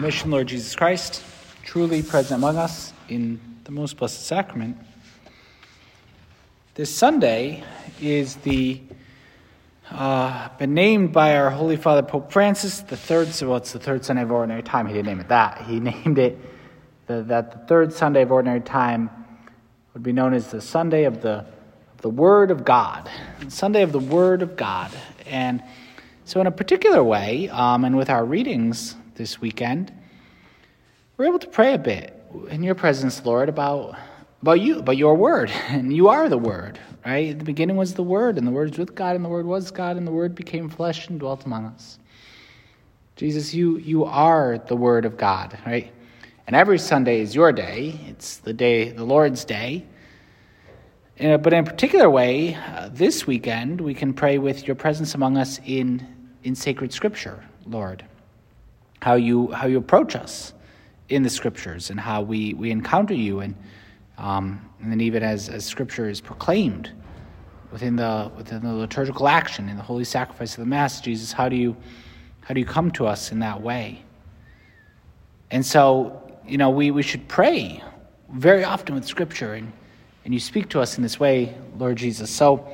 Permission, Lord Jesus Christ, truly present among us in the most blessed sacrament, this Sunday is the uh, been named by our Holy Father Pope Francis the third. So, well, it's the third Sunday of Ordinary Time. He didn't name it that. He named it the, that the third Sunday of Ordinary Time would be known as the Sunday of the the Word of God, Sunday of the Word of God, and so in a particular way, um, and with our readings this weekend, we're able to pray a bit in your presence, Lord, about about you, about your word. And you are the word, right? The beginning was the word, and the word was with God, and the word was God, and the word became flesh and dwelt among us. Jesus, you you are the word of God, right? And every Sunday is your day. It's the day, the Lord's day. Uh, but in a particular way, uh, this weekend we can pray with your presence among us in in sacred Scripture, Lord how you how you approach us in the scriptures and how we, we encounter you and um, and then even as, as scripture is proclaimed within the within the liturgical action in the holy sacrifice of the mass jesus how do you how do you come to us in that way and so you know we, we should pray very often with scripture and and you speak to us in this way lord jesus so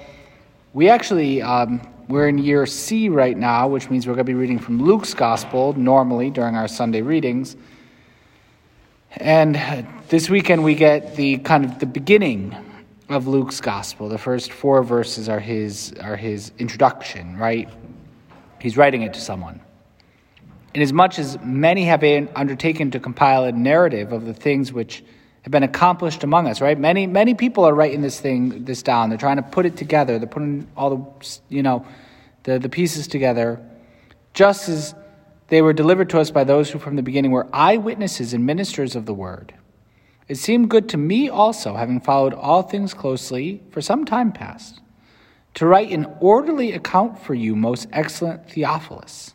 we actually um, we're in year C right now, which means we're going to be reading from Luke's Gospel normally during our Sunday readings. And this weekend we get the kind of the beginning of Luke's Gospel. The first four verses are his are his introduction, right? He's writing it to someone. Inasmuch as many have undertaken to compile a narrative of the things which have been accomplished among us, right? Many, many people are writing this thing, this down. They're trying to put it together. They're putting all the, you know, the, the pieces together, just as they were delivered to us by those who from the beginning were eyewitnesses and ministers of the word. It seemed good to me also, having followed all things closely for some time past, to write an orderly account for you, most excellent Theophilus,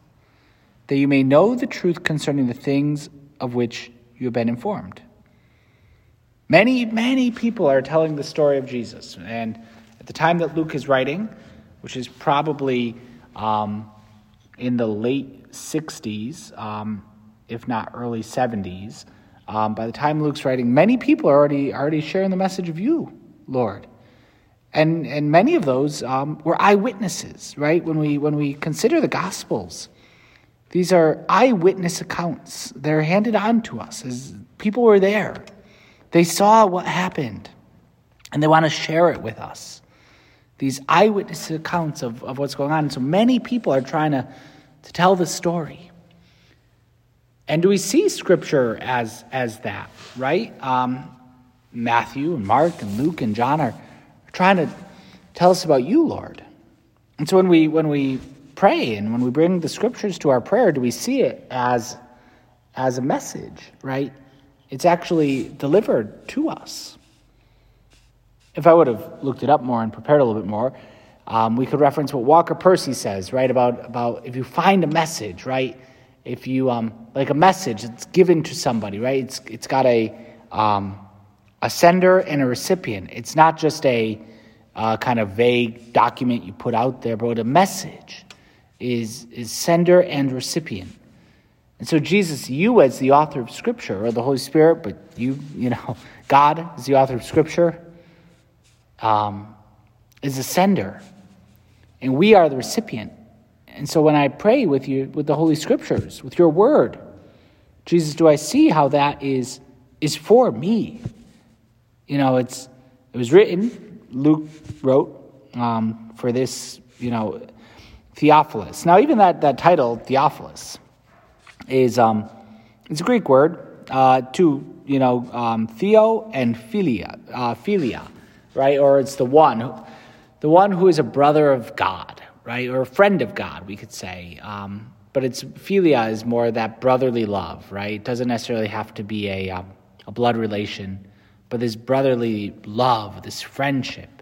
that you may know the truth concerning the things of which you have been informed Many, many people are telling the story of Jesus. And at the time that Luke is writing, which is probably um, in the late 60s, um, if not early 70s, um, by the time Luke's writing, many people are already, already sharing the message of you, Lord. And, and many of those um, were eyewitnesses, right? When we, when we consider the Gospels, these are eyewitness accounts. They're handed on to us as people were there. They saw what happened and they want to share it with us. These eyewitness accounts of, of what's going on. So many people are trying to, to tell the story. And do we see scripture as, as that, right? Um, Matthew and Mark and Luke and John are trying to tell us about you, Lord. And so when we, when we pray and when we bring the scriptures to our prayer, do we see it as, as a message, right? It's actually delivered to us. If I would have looked it up more and prepared a little bit more, um, we could reference what Walker Percy says, right? About, about if you find a message, right? If you, um, like a message that's given to somebody, right? It's, it's got a, um, a sender and a recipient. It's not just a uh, kind of vague document you put out there, but a message is, is sender and recipient. And so, Jesus, you as the author of Scripture, or the Holy Spirit, but you, you know, God is the author of Scripture, um, is the sender, and we are the recipient. And so, when I pray with you, with the Holy Scriptures, with your Word, Jesus, do I see how that is is for me? You know, it's it was written. Luke wrote um, for this, you know, Theophilus. Now, even that that title, Theophilus is um, it's a Greek word uh, to you know um, theo and philia, uh, philia, right? Or it's the one, the one who is a brother of God, right? Or a friend of God, we could say. Um, but it's philia is more that brotherly love, right? It doesn't necessarily have to be a, um, a blood relation, but this brotherly love, this friendship.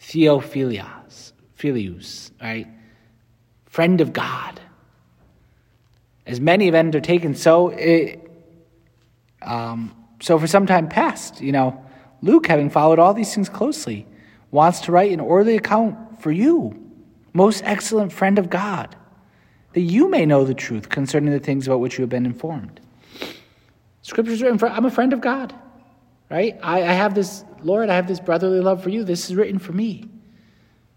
Theophilias, Philius, right? Friend of God. As many have undertaken, so it, um, so for some time past, you know, Luke, having followed all these things closely, wants to write an orderly account for you, most excellent friend of God that you may know the truth concerning the things about which you have been informed. Scripture's written for, I'm a friend of God, right? I, I have this, Lord, I have this brotherly love for you. This is written for me,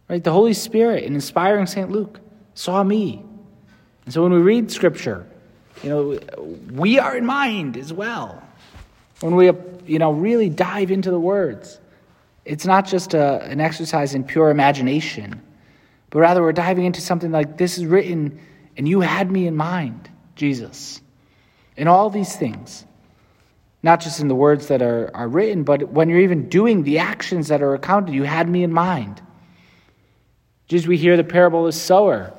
right? The Holy Spirit, in inspiring St. Luke, saw me. And so when we read Scripture, you know, we are in mind as well. When we, you know, really dive into the words, it's not just a, an exercise in pure imagination, but rather we're diving into something like this is written and you had me in mind, Jesus. In all these things, not just in the words that are, are written, but when you're even doing the actions that are accounted, you had me in mind. Just we hear the parable of sower.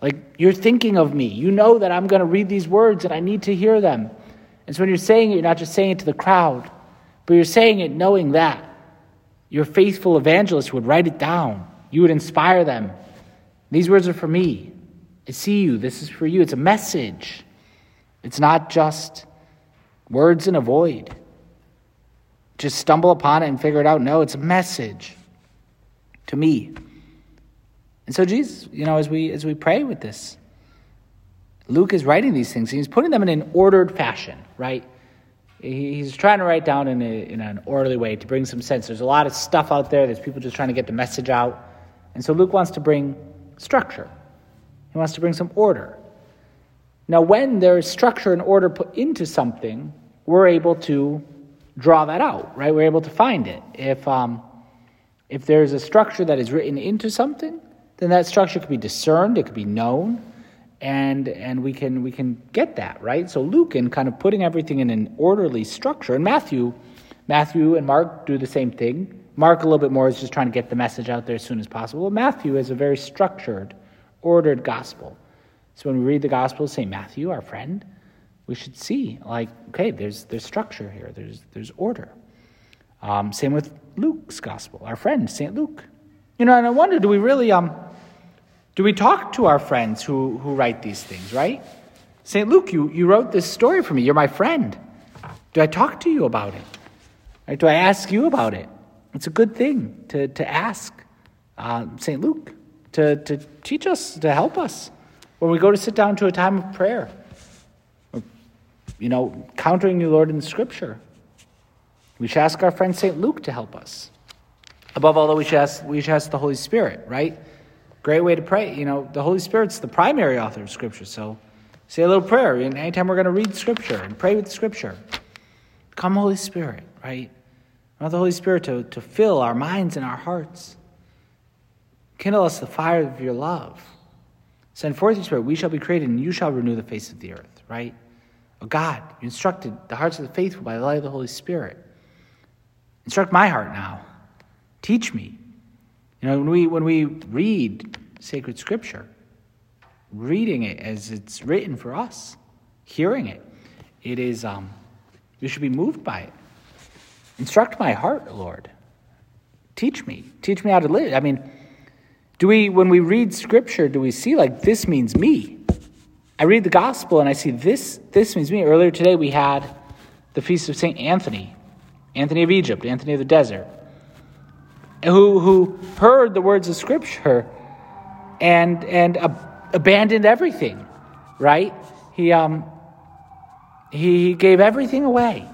Like, you're thinking of me. You know that I'm going to read these words and I need to hear them. And so when you're saying it, you're not just saying it to the crowd, but you're saying it knowing that your faithful evangelist would write it down. You would inspire them. These words are for me. I see you. This is for you. It's a message. It's not just words in a void. Just stumble upon it and figure it out. No, it's a message to me. And so Jesus, you know, as we as we pray with this, Luke is writing these things. He's putting them in an ordered fashion, right? He's trying to write down in, a, in an orderly way to bring some sense. There's a lot of stuff out there. There's people just trying to get the message out. And so Luke wants to bring structure. He wants to bring some order. Now, when there's structure and order put into something, we're able to draw that out, right? We're able to find it. If, um, if there's a structure that is written into something, then that structure could be discerned, it could be known, and, and we, can, we can get that, right? So Luke, in kind of putting everything in an orderly structure, and Matthew, Matthew and Mark do the same thing. Mark, a little bit more, is just trying to get the message out there as soon as possible. Matthew is a very structured ordered gospel. So when we read the gospel, St. Matthew, our friend, we should see like, okay, there's there's structure here. There's there's order. Um, same with Luke's gospel, our friend St. Luke. You know, and I wonder, do we really um, do we talk to our friends who who write these things, right? St. Luke, you, you wrote this story for me. You're my friend. Do I talk to you about it? Right? Do I ask you about it? It's a good thing to, to ask uh, St. Luke to, to teach us, to help us. When we go to sit down to a time of prayer, you know, countering you, Lord, in Scripture, we should ask our friend St. Luke to help us. Above all, though, we should, ask, we should ask the Holy Spirit, right? Great way to pray. You know, the Holy Spirit's the primary author of Scripture, so say a little prayer And anytime we're going to read Scripture and pray with Scripture. Come, Holy Spirit, right? I want the Holy Spirit to, to fill our minds and our hearts. Kindle us the fire of your love. Send forth your spirit, we shall be created, and you shall renew the face of the earth, right? Oh God, you instructed the hearts of the faithful by the light of the Holy Spirit. Instruct my heart now. Teach me. You know, when we when we read sacred scripture, reading it as it's written for us, hearing it, it is um, we should be moved by it. Instruct my heart, Lord. Teach me. Teach me how to live. I mean, do we, when we read scripture, do we see like this means me? I read the gospel and I see this, this means me. Earlier today we had the feast of St. Anthony, Anthony of Egypt, Anthony of the desert, who, who heard the words of scripture and, and ab- abandoned everything, right? He, um, he gave everything away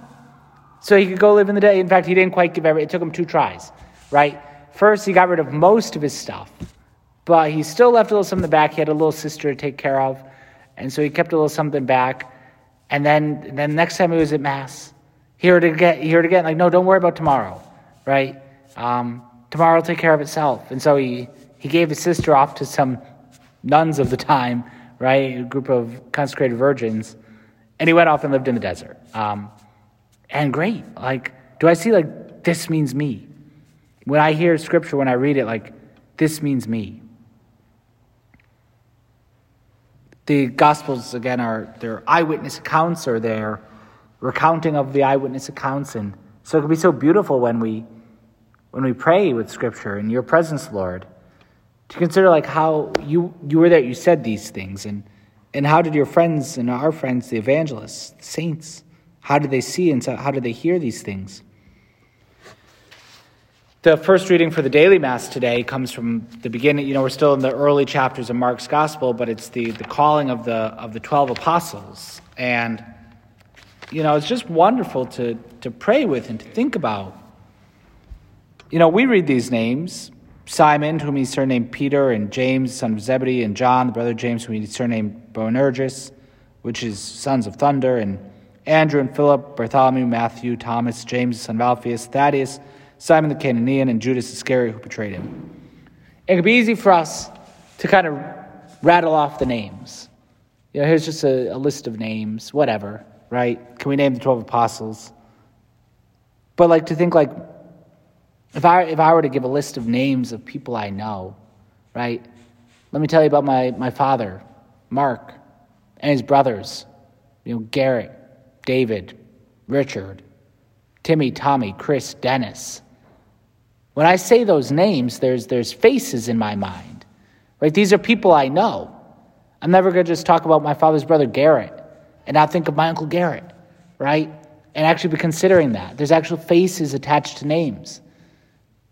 so he could go live in the day. In fact, he didn't quite give everything. It took him two tries, right? First, he got rid of most of his stuff, but he still left a little something back. He had a little sister to take care of, and so he kept a little something back. And then, then next time he was at mass, he heard it again. He heard it again. Like, no, don't worry about tomorrow, right? Um, tomorrow will take care of itself. And so he he gave his sister off to some nuns of the time, right? A group of consecrated virgins, and he went off and lived in the desert. Um, and great, like, do I see like this means me? When I hear scripture, when I read it, like, this means me. The Gospels, again, are their eyewitness accounts or their recounting of the eyewitness accounts. And so it can be so beautiful when we, when we pray with Scripture in your presence, Lord, to consider like how you, you were there, you said these things, and, and how did your friends and our friends, the evangelists, the saints, how did they see and how did they hear these things? The first reading for the daily Mass today comes from the beginning. You know, we're still in the early chapters of Mark's Gospel, but it's the, the calling of the, of the 12 apostles. And, you know, it's just wonderful to, to pray with and to think about. You know, we read these names Simon, whom he surnamed Peter, and James, son of Zebedee, and John, the brother James, whom he surnamed Boanerges, which is sons of thunder, and Andrew and Philip, Bartholomew, Matthew, Thomas, James, son of Alphaeus, Thaddeus, Simon the Canaanian, and Judas Iscariot who betrayed him. It could be easy for us to kind of rattle off the names. You know, here's just a, a list of names, whatever, right? Can we name the 12 apostles? But like to think like, if I, if I were to give a list of names of people I know, right? Let me tell you about my, my father, Mark, and his brothers, you know, Garrett, David, Richard, Timmy, Tommy, Chris, Dennis, when I say those names, there's, there's faces in my mind. Right? These are people I know. I'm never going to just talk about my father's brother Garrett and not think of my uncle Garrett, right? And actually be considering that. There's actual faces attached to names.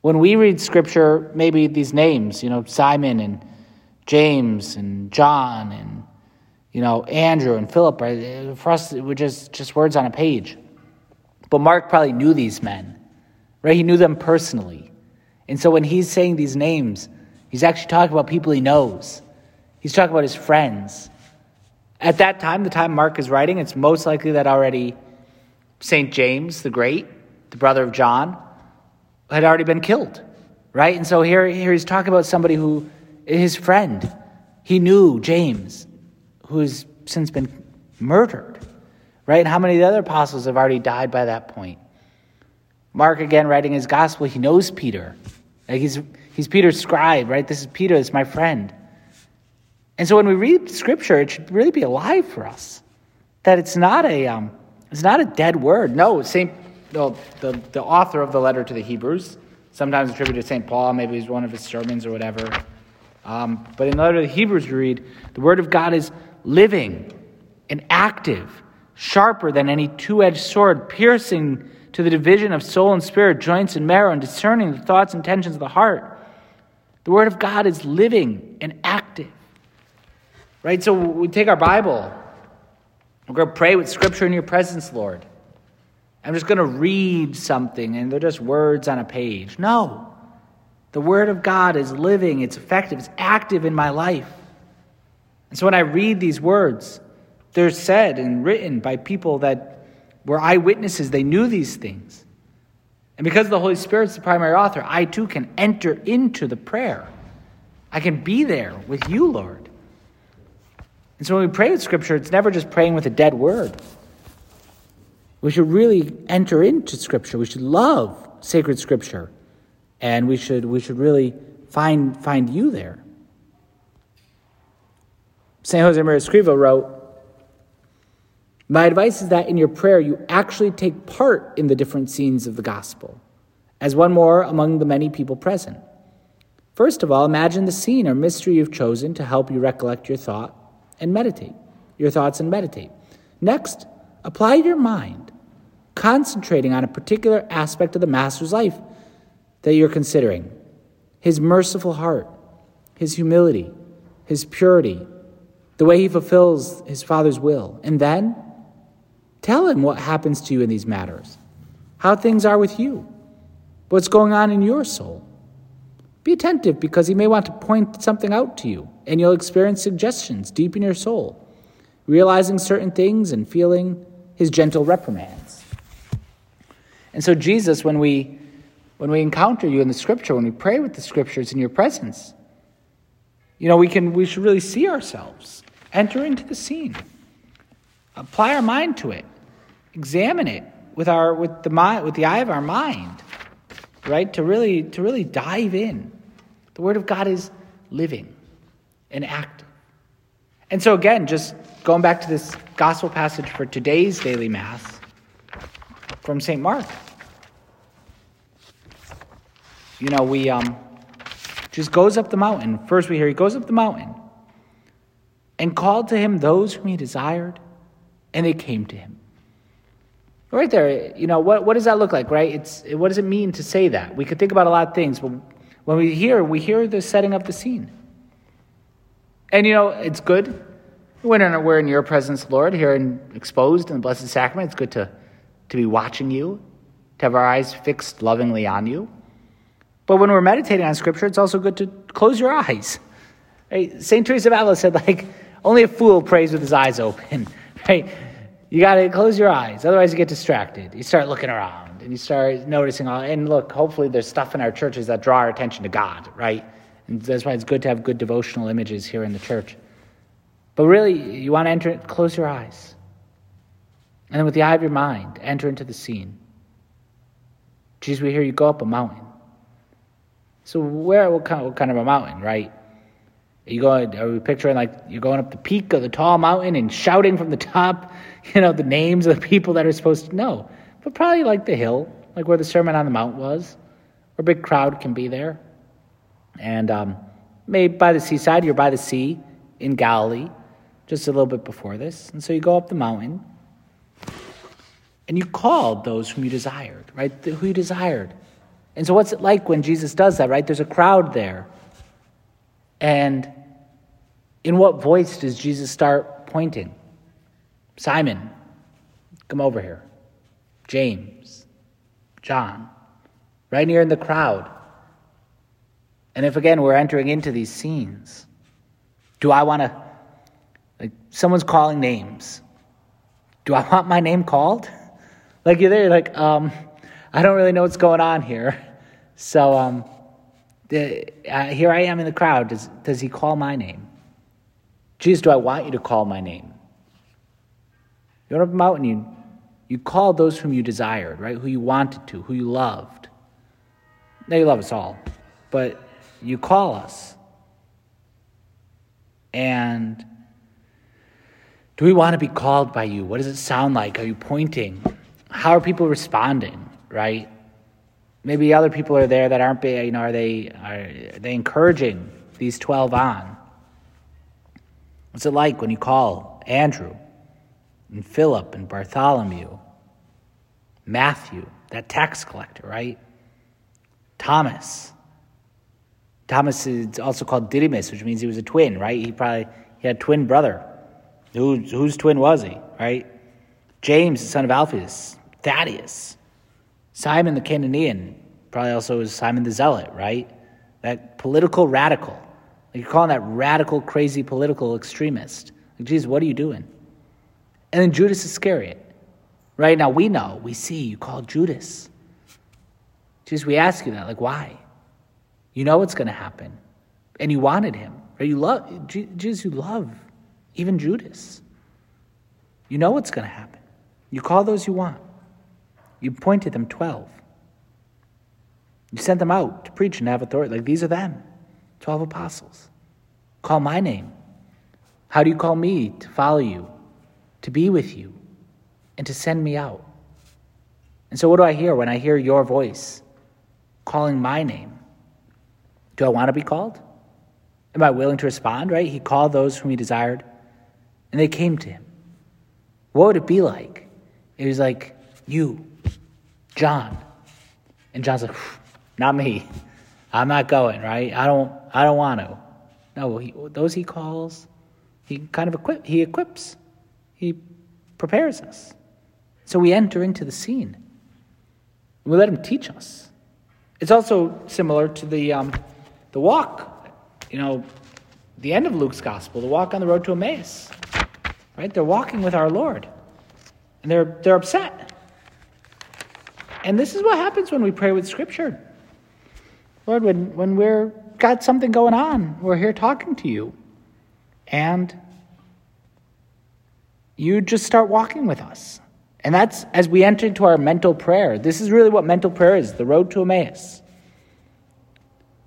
When we read scripture, maybe these names, you know, Simon and James and John and, you know, Andrew and Philip, right? for us, it were just, just words on a page. But Mark probably knew these men, right? He knew them personally. And so when he's saying these names, he's actually talking about people he knows. He's talking about his friends. At that time, the time Mark is writing, it's most likely that already St. James the Great, the brother of John, had already been killed, right? And so here, here he's talking about somebody who, his friend, he knew James, who's since been murdered, right? And how many of the other apostles have already died by that point? Mark, again, writing his gospel, he knows Peter. Like he's, he's Peter's scribe, right? This is Peter, it's my friend. And so when we read scripture, it should really be alive for us. That it's not a, um, it's not a dead word. No, Saint, no, the, the author of the letter to the Hebrews, sometimes attributed to St. Paul, maybe it's one of his sermons or whatever. Um, but in the letter to the Hebrews, we read, the word of God is living and active, sharper than any two edged sword, piercing to the division of soul and spirit, joints and marrow, and discerning the thoughts and intentions of the heart. The Word of God is living and active. Right? So we take our Bible. We're going to pray with Scripture in your presence, Lord. I'm just going to read something and they're just words on a page. No. The Word of God is living, it's effective, it's active in my life. And so when I read these words, they're said and written by people that were eyewitnesses, they knew these things. And because the Holy Spirit's the primary author, I too can enter into the prayer. I can be there with you, Lord. And so when we pray with Scripture, it's never just praying with a dead word. We should really enter into Scripture. We should love sacred Scripture. And we should, we should really find, find you there. St. Josemaria Escriva wrote, my advice is that in your prayer, you actually take part in the different scenes of the gospel, as one more among the many people present. First of all, imagine the scene or mystery you've chosen to help you recollect your thought and meditate, your thoughts and meditate. Next, apply your mind, concentrating on a particular aspect of the Master's life that you're considering his merciful heart, his humility, his purity, the way he fulfills his Father's will. And then, Tell him what happens to you in these matters, how things are with you, what's going on in your soul. Be attentive because he may want to point something out to you, and you'll experience suggestions deep in your soul, realizing certain things and feeling his gentle reprimands. And so, Jesus, when we when we encounter you in the scripture, when we pray with the scriptures in your presence, you know, we can we should really see ourselves, enter into the scene, apply our mind to it, examine it with, our, with, the, mind, with the eye of our mind. right? To really, to really dive in. The Word of God is living and active. And so, again, just going back to this gospel passage for today's daily Mass from St. Mark. You know, we um, just goes up the mountain. First, we hear he goes up the mountain and called to him those whom he desired, and they came to him. Right there, you know, what, what does that look like, right? It's, what does it mean to say that? We could think about a lot of things, but when we hear, we hear the setting of the scene. And, you know, it's good. We're in your presence, Lord, here and exposed in the Blessed Sacrament, it's good to, to be watching you, to have our eyes fixed lovingly on you. But when we're meditating on Scripture, it's also good to close your eyes. Right? St. Teresa of Avila said, like, only a fool prays with his eyes open. Right? You got to close your eyes, otherwise you get distracted. You start looking around and you start noticing all. And look, hopefully there's stuff in our churches that draw our attention to God, right? And that's why it's good to have good devotional images here in the church. But really, you want to enter, it, close your eyes. And then with the eye of your mind, enter into the scene. Jesus, we hear you go up a mountain. So where, what kind, what kind of a mountain, right? Are you going, are we picturing like you're going up the peak of the tall mountain and shouting from the top, you know, the names of the people that are supposed to know? But probably like the hill, like where the Sermon on the Mount was, where a big crowd can be there. And um, maybe by the seaside, you're by the sea in Galilee, just a little bit before this. And so you go up the mountain and you called those whom you desired, right? Who you desired. And so, what's it like when Jesus does that, right? There's a crowd there. And in what voice does Jesus start pointing? Simon, come over here. James, John, right near in the crowd. And if again we're entering into these scenes, do I want to, like, someone's calling names. Do I want my name called? Like, you're there, like, um, I don't really know what's going on here. So, um, the, uh, here I am in the crowd. Does, does he call my name? Jesus, do I want you to call my name? You went up a mountain, you, you called those whom you desired, right? Who you wanted to, who you loved. Now you love us all, but you call us. And do we want to be called by you? What does it sound like? Are you pointing? How are people responding, right? Maybe other people are there that aren't, you know, are they, are they encouraging these 12 on? What's it like when you call Andrew and Philip and Bartholomew, Matthew, that tax collector, right? Thomas. Thomas is also called Didymus, which means he was a twin, right? He probably he had a twin brother. Who, whose twin was he, right? James, the son of Alphaeus, Thaddeus, Simon the Cananean, probably also was Simon the Zealot, right? That political radical. Like you're calling that radical, crazy political extremist. Like, Jesus, what are you doing? And then Judas Iscariot. Right now, we know, we see you called Judas. Jesus, we ask you that. Like, why? You know what's going to happen. And you wanted him. Right? You love, Jesus, you love even Judas. You know what's going to happen. You call those you want. You appointed them 12. You sent them out to preach and have authority. Like these are them 12 apostles. Call my name. How do you call me to follow you, to be with you, and to send me out? And so, what do I hear when I hear your voice calling my name? Do I want to be called? Am I willing to respond, right? He called those whom he desired, and they came to him. What would it be like? It was like, you, John. And John's like, not me. I'm not going, right? I don't I don't want to. No, he, those he calls, he kind of equip he equips. He prepares us. So we enter into the scene. We let him teach us. It's also similar to the um, the walk, you know, the end of Luke's gospel, the walk on the road to Emmaus. Right? They're walking with our Lord. And they're they're upset. And this is what happens when we pray with Scripture. Lord, when, when we're got something going on, we're here talking to you. And you just start walking with us. And that's as we enter into our mental prayer. This is really what mental prayer is the road to Emmaus.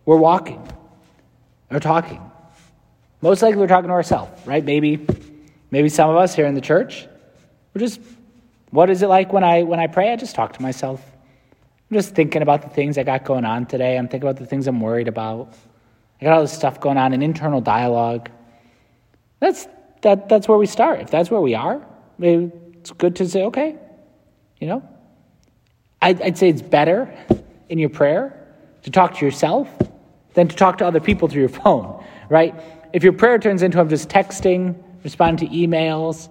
We're walking or talking. Most likely we're talking to ourselves, right? Maybe, maybe some of us here in the church, we're just, what is it like when I when I pray? I just talk to myself. I'm just thinking about the things I got going on today. I'm thinking about the things I'm worried about. I got all this stuff going on, an internal dialogue. That's that that's where we start. If that's where we are, it's good to say, okay, you know. I'd, I'd say it's better in your prayer to talk to yourself than to talk to other people through your phone, right? If your prayer turns into I'm just texting, responding to emails,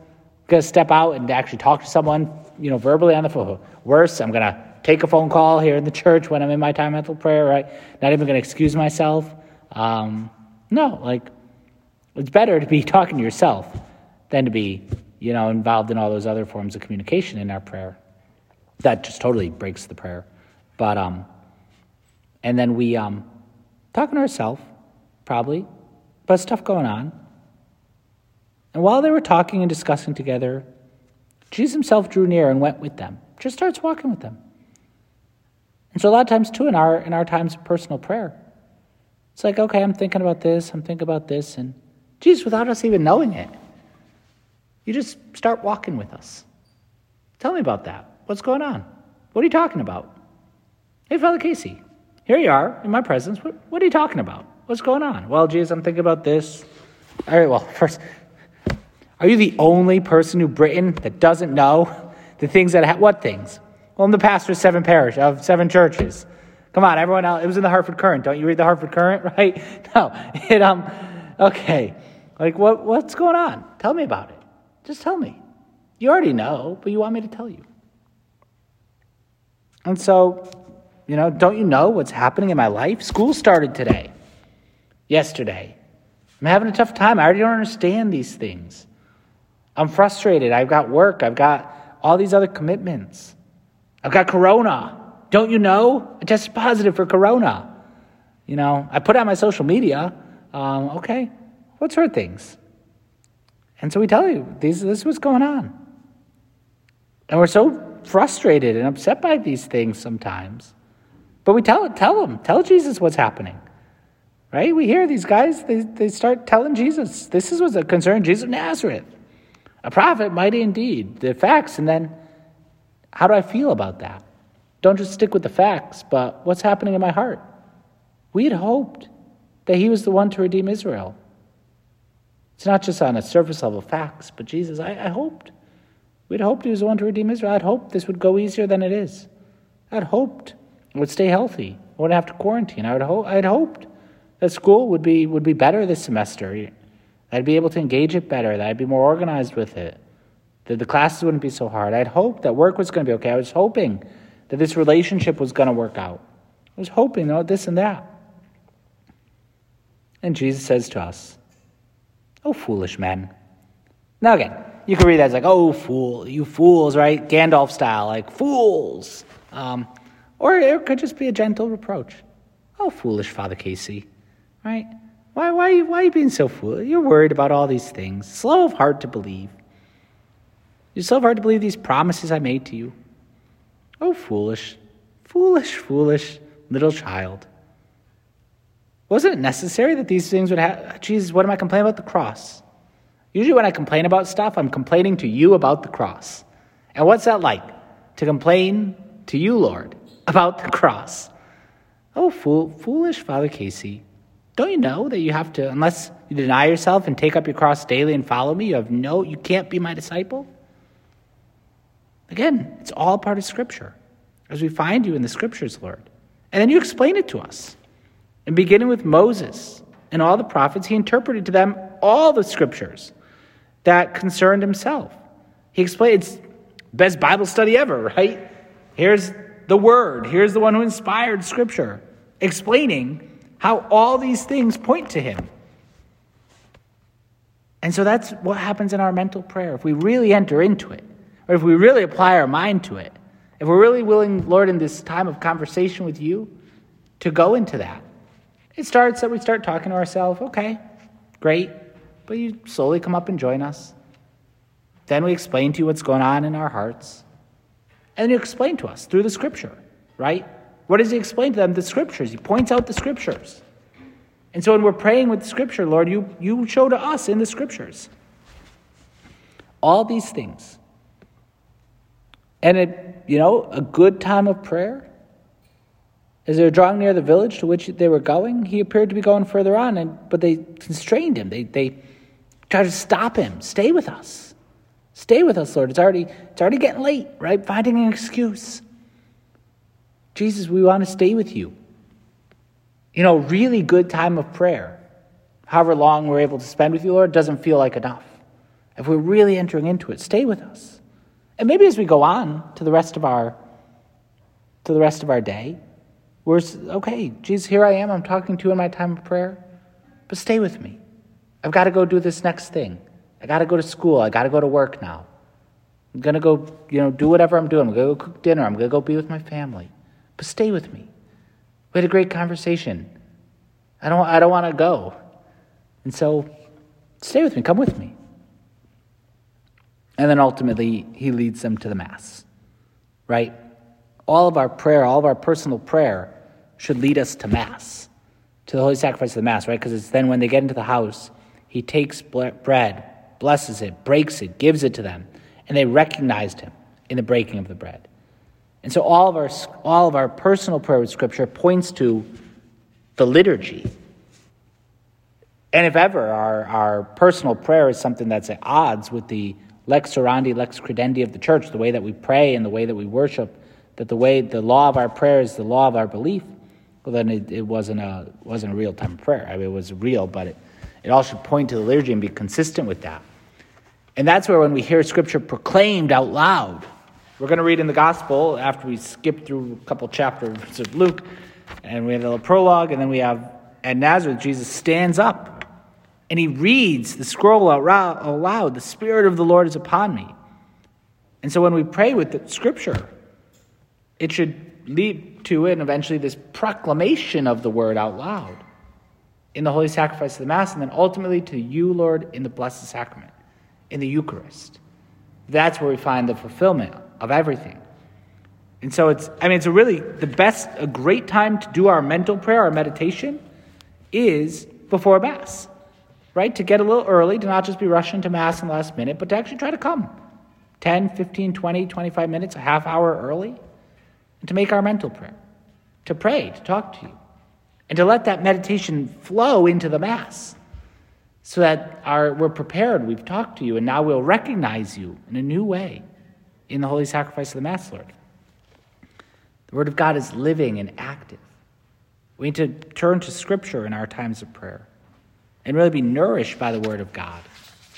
gonna step out and actually talk to someone, you know, verbally on the phone. Worse, I'm gonna take a phone call here in the church when I'm in my time mental prayer, right? Not even gonna excuse myself. Um, no, like it's better to be talking to yourself than to be, you know, involved in all those other forms of communication in our prayer. That just totally breaks the prayer. But um, and then we um, talking to ourselves, probably, but stuff going on. And while they were talking and discussing together, Jesus himself drew near and went with them, just starts walking with them. And so a lot of times too in our in our times of personal prayer, it's like, okay, I'm thinking about this, I'm thinking about this, and Jesus, without us even knowing it, you just start walking with us. Tell me about that. What's going on? What are you talking about? Hey, Father Casey, here you are in my presence. What, what are you talking about? What's going on? Well, Jesus, I'm thinking about this. All right, well, first, are you the only person in Britain that doesn't know the things that, ha- what things? Well, I'm the pastor of seven parish, of seven churches. Come on, everyone else, it was in the Hartford Courant. Don't you read the Hartford Courant, right? No, it, um, okay. Like, what, what's going on? Tell me about it. Just tell me. You already know, but you want me to tell you. And so, you know, don't you know what's happening in my life? School started today, yesterday. I'm having a tough time. I already don't understand these things. I'm frustrated. I've got work. I've got all these other commitments. I've got corona. Don't you know? I tested positive for corona. You know, I put out my social media. Um, okay, what sort of things? And so we tell you, this, this is what's going on. And we're so frustrated and upset by these things sometimes. But we tell tell them, tell Jesus what's happening. Right? We hear these guys, they, they start telling Jesus, this is what's a concern Jesus of Nazareth. A prophet, mighty indeed. The facts, and then how do I feel about that? Don't just stick with the facts, but what's happening in my heart? We had hoped that he was the one to redeem Israel. It's not just on a surface level facts, but Jesus, I, I hoped. We'd hoped he was the one to redeem Israel. I'd hoped this would go easier than it is. I'd hoped I would stay healthy. I wouldn't have to quarantine. I would ho- I'd hoped that school would be would be better this semester. I'd be able to engage it better. That I'd be more organized with it. That the classes wouldn't be so hard. I'd hoped that work was going to be okay. I was hoping that this relationship was going to work out. I was hoping, you know, this and that. And Jesus says to us, Oh, foolish men. Now, again, you can read that as like, oh, fool, you fools, right? Gandalf style, like, fools. Um, or it could just be a gentle reproach. Oh, foolish Father Casey, right? Why, why, why are you being so foolish? You're worried about all these things, slow of heart to believe. You're so hard to believe these promises I made to you. Oh, foolish, foolish, foolish little child. Wasn't it necessary that these things would happen? Jesus, what am I complaining about? The cross. Usually, when I complain about stuff, I'm complaining to you about the cross. And what's that like? To complain to you, Lord, about the cross. Oh, fool, foolish Father Casey. Don't you know that you have to, unless you deny yourself and take up your cross daily and follow me, you have no, you can't be my disciple? Again, it's all part of Scripture, as we find you in the Scriptures, Lord. And then you explain it to us. And beginning with Moses and all the prophets, he interpreted to them all the scriptures that concerned himself. He explained it's best Bible study ever, right? Here's the word, here's the one who inspired scripture, explaining how all these things point to him. And so that's what happens in our mental prayer. If we really enter into it, or if we really apply our mind to it, if we're really willing, Lord, in this time of conversation with you, to go into that, it starts that we start talking to ourselves, okay, great, but you slowly come up and join us. Then we explain to you what's going on in our hearts. And you explain to us through the scripture, right? What does he explain to them? The scriptures. He points out the scriptures. And so when we're praying with the scripture, Lord, you, you show to us in the scriptures all these things. And it, you know, a good time of prayer. As they were drawing near the village to which they were going, he appeared to be going further on, and, but they constrained him. They, they tried to stop him. Stay with us. Stay with us, Lord. It's already, it's already getting late, right? Finding an excuse. Jesus, we want to stay with you. You know, really good time of prayer. However long we're able to spend with you, Lord, doesn't feel like enough. If we're really entering into it, stay with us. And maybe as we go on to the rest of our to the rest of our day, we're okay, Jesus, here I am, I'm talking to you in my time of prayer, but stay with me. I've got to go do this next thing. I got to go to school. I got to go to work now. I'm going to go, you know, do whatever I'm doing. I'm going to go cook dinner. I'm going to go be with my family. But stay with me. We had a great conversation. I don't, I don't want to go. And so stay with me. Come with me. And then ultimately, he leads them to the Mass, right? All of our prayer, all of our personal prayer should lead us to Mass, to the Holy Sacrifice of the Mass, right? Because it's then when they get into the house, he takes bread, blesses it, breaks it, gives it to them, and they recognized him in the breaking of the bread. And so all of our, all of our personal prayer with Scripture points to the liturgy. And if ever our, our personal prayer is something that's at odds with the lex orandi, lex credendi of the church, the way that we pray and the way that we worship, that the way the law of our prayer is the law of our belief, well, then it, it wasn't, a, wasn't a real time prayer. I mean, it was real, but it, it all should point to the liturgy and be consistent with that. And that's where when we hear Scripture proclaimed out loud, we're going to read in the Gospel after we skip through a couple chapters of Luke, and we have a little prologue, and then we have at Nazareth, Jesus stands up and he reads the scroll out loud. The Spirit of the Lord is upon me. And so when we pray with the Scripture, it should lead to it and eventually this proclamation of the word out loud in the holy sacrifice of the Mass, and then ultimately to you, Lord, in the Blessed Sacrament, in the Eucharist. That's where we find the fulfillment of everything. And so it's, I mean, it's a really, the best, a great time to do our mental prayer, our meditation, is before Mass, right? To get a little early, to not just be rushing to Mass in the last minute, but to actually try to come 10, 15, 20, 25 minutes, a half hour early, and to make our mental prayer, to pray, to talk to you, and to let that meditation flow into the Mass so that our, we're prepared, we've talked to you, and now we'll recognize you in a new way in the holy sacrifice of the Mass, Lord. The Word of God is living and active. We need to turn to Scripture in our times of prayer and really be nourished by the Word of God.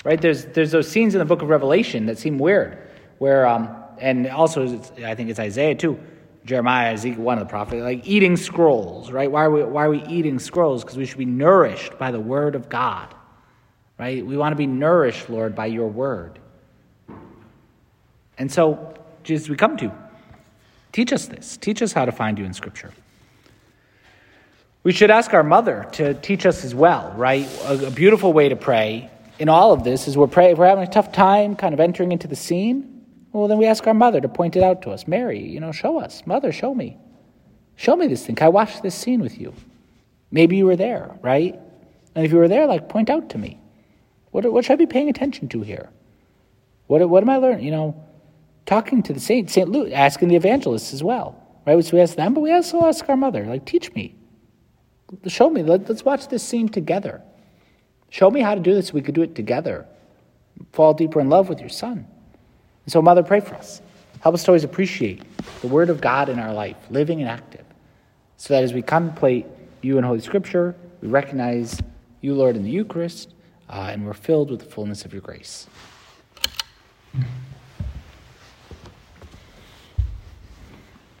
Right? There's, there's those scenes in the book of Revelation that seem weird, where, um, and also I think it's Isaiah too, Jeremiah, Ezekiel, one of the prophets, like eating scrolls, right? Why are we, why are we eating scrolls? Because we should be nourished by the Word of God, right? We want to be nourished, Lord, by your Word. And so, Jesus, we come to you. teach us this. Teach us how to find you in Scripture. We should ask our mother to teach us as well, right? A, a beautiful way to pray in all of this is we're praying, if we're having a tough time kind of entering into the scene, well, then we ask our mother to point it out to us. Mary, you know, show us. Mother, show me. Show me this thing. Can I watch this scene with you? Maybe you were there, right? And if you were there, like, point out to me. What, what should I be paying attention to here? What, what am I learning? You know, talking to the saint, St. Luke, asking the evangelists as well, right? So we ask them, but we also ask our mother, like, teach me. Show me. Let, us watch this scene together. Show me how to do this. We could do it together. Fall deeper in love with your son. And so, Mother, pray for us. Help us to always appreciate the Word of God in our life, living and active, so that as we contemplate you in Holy Scripture, we recognize you, Lord, in the Eucharist, uh, and we're filled with the fullness of your grace.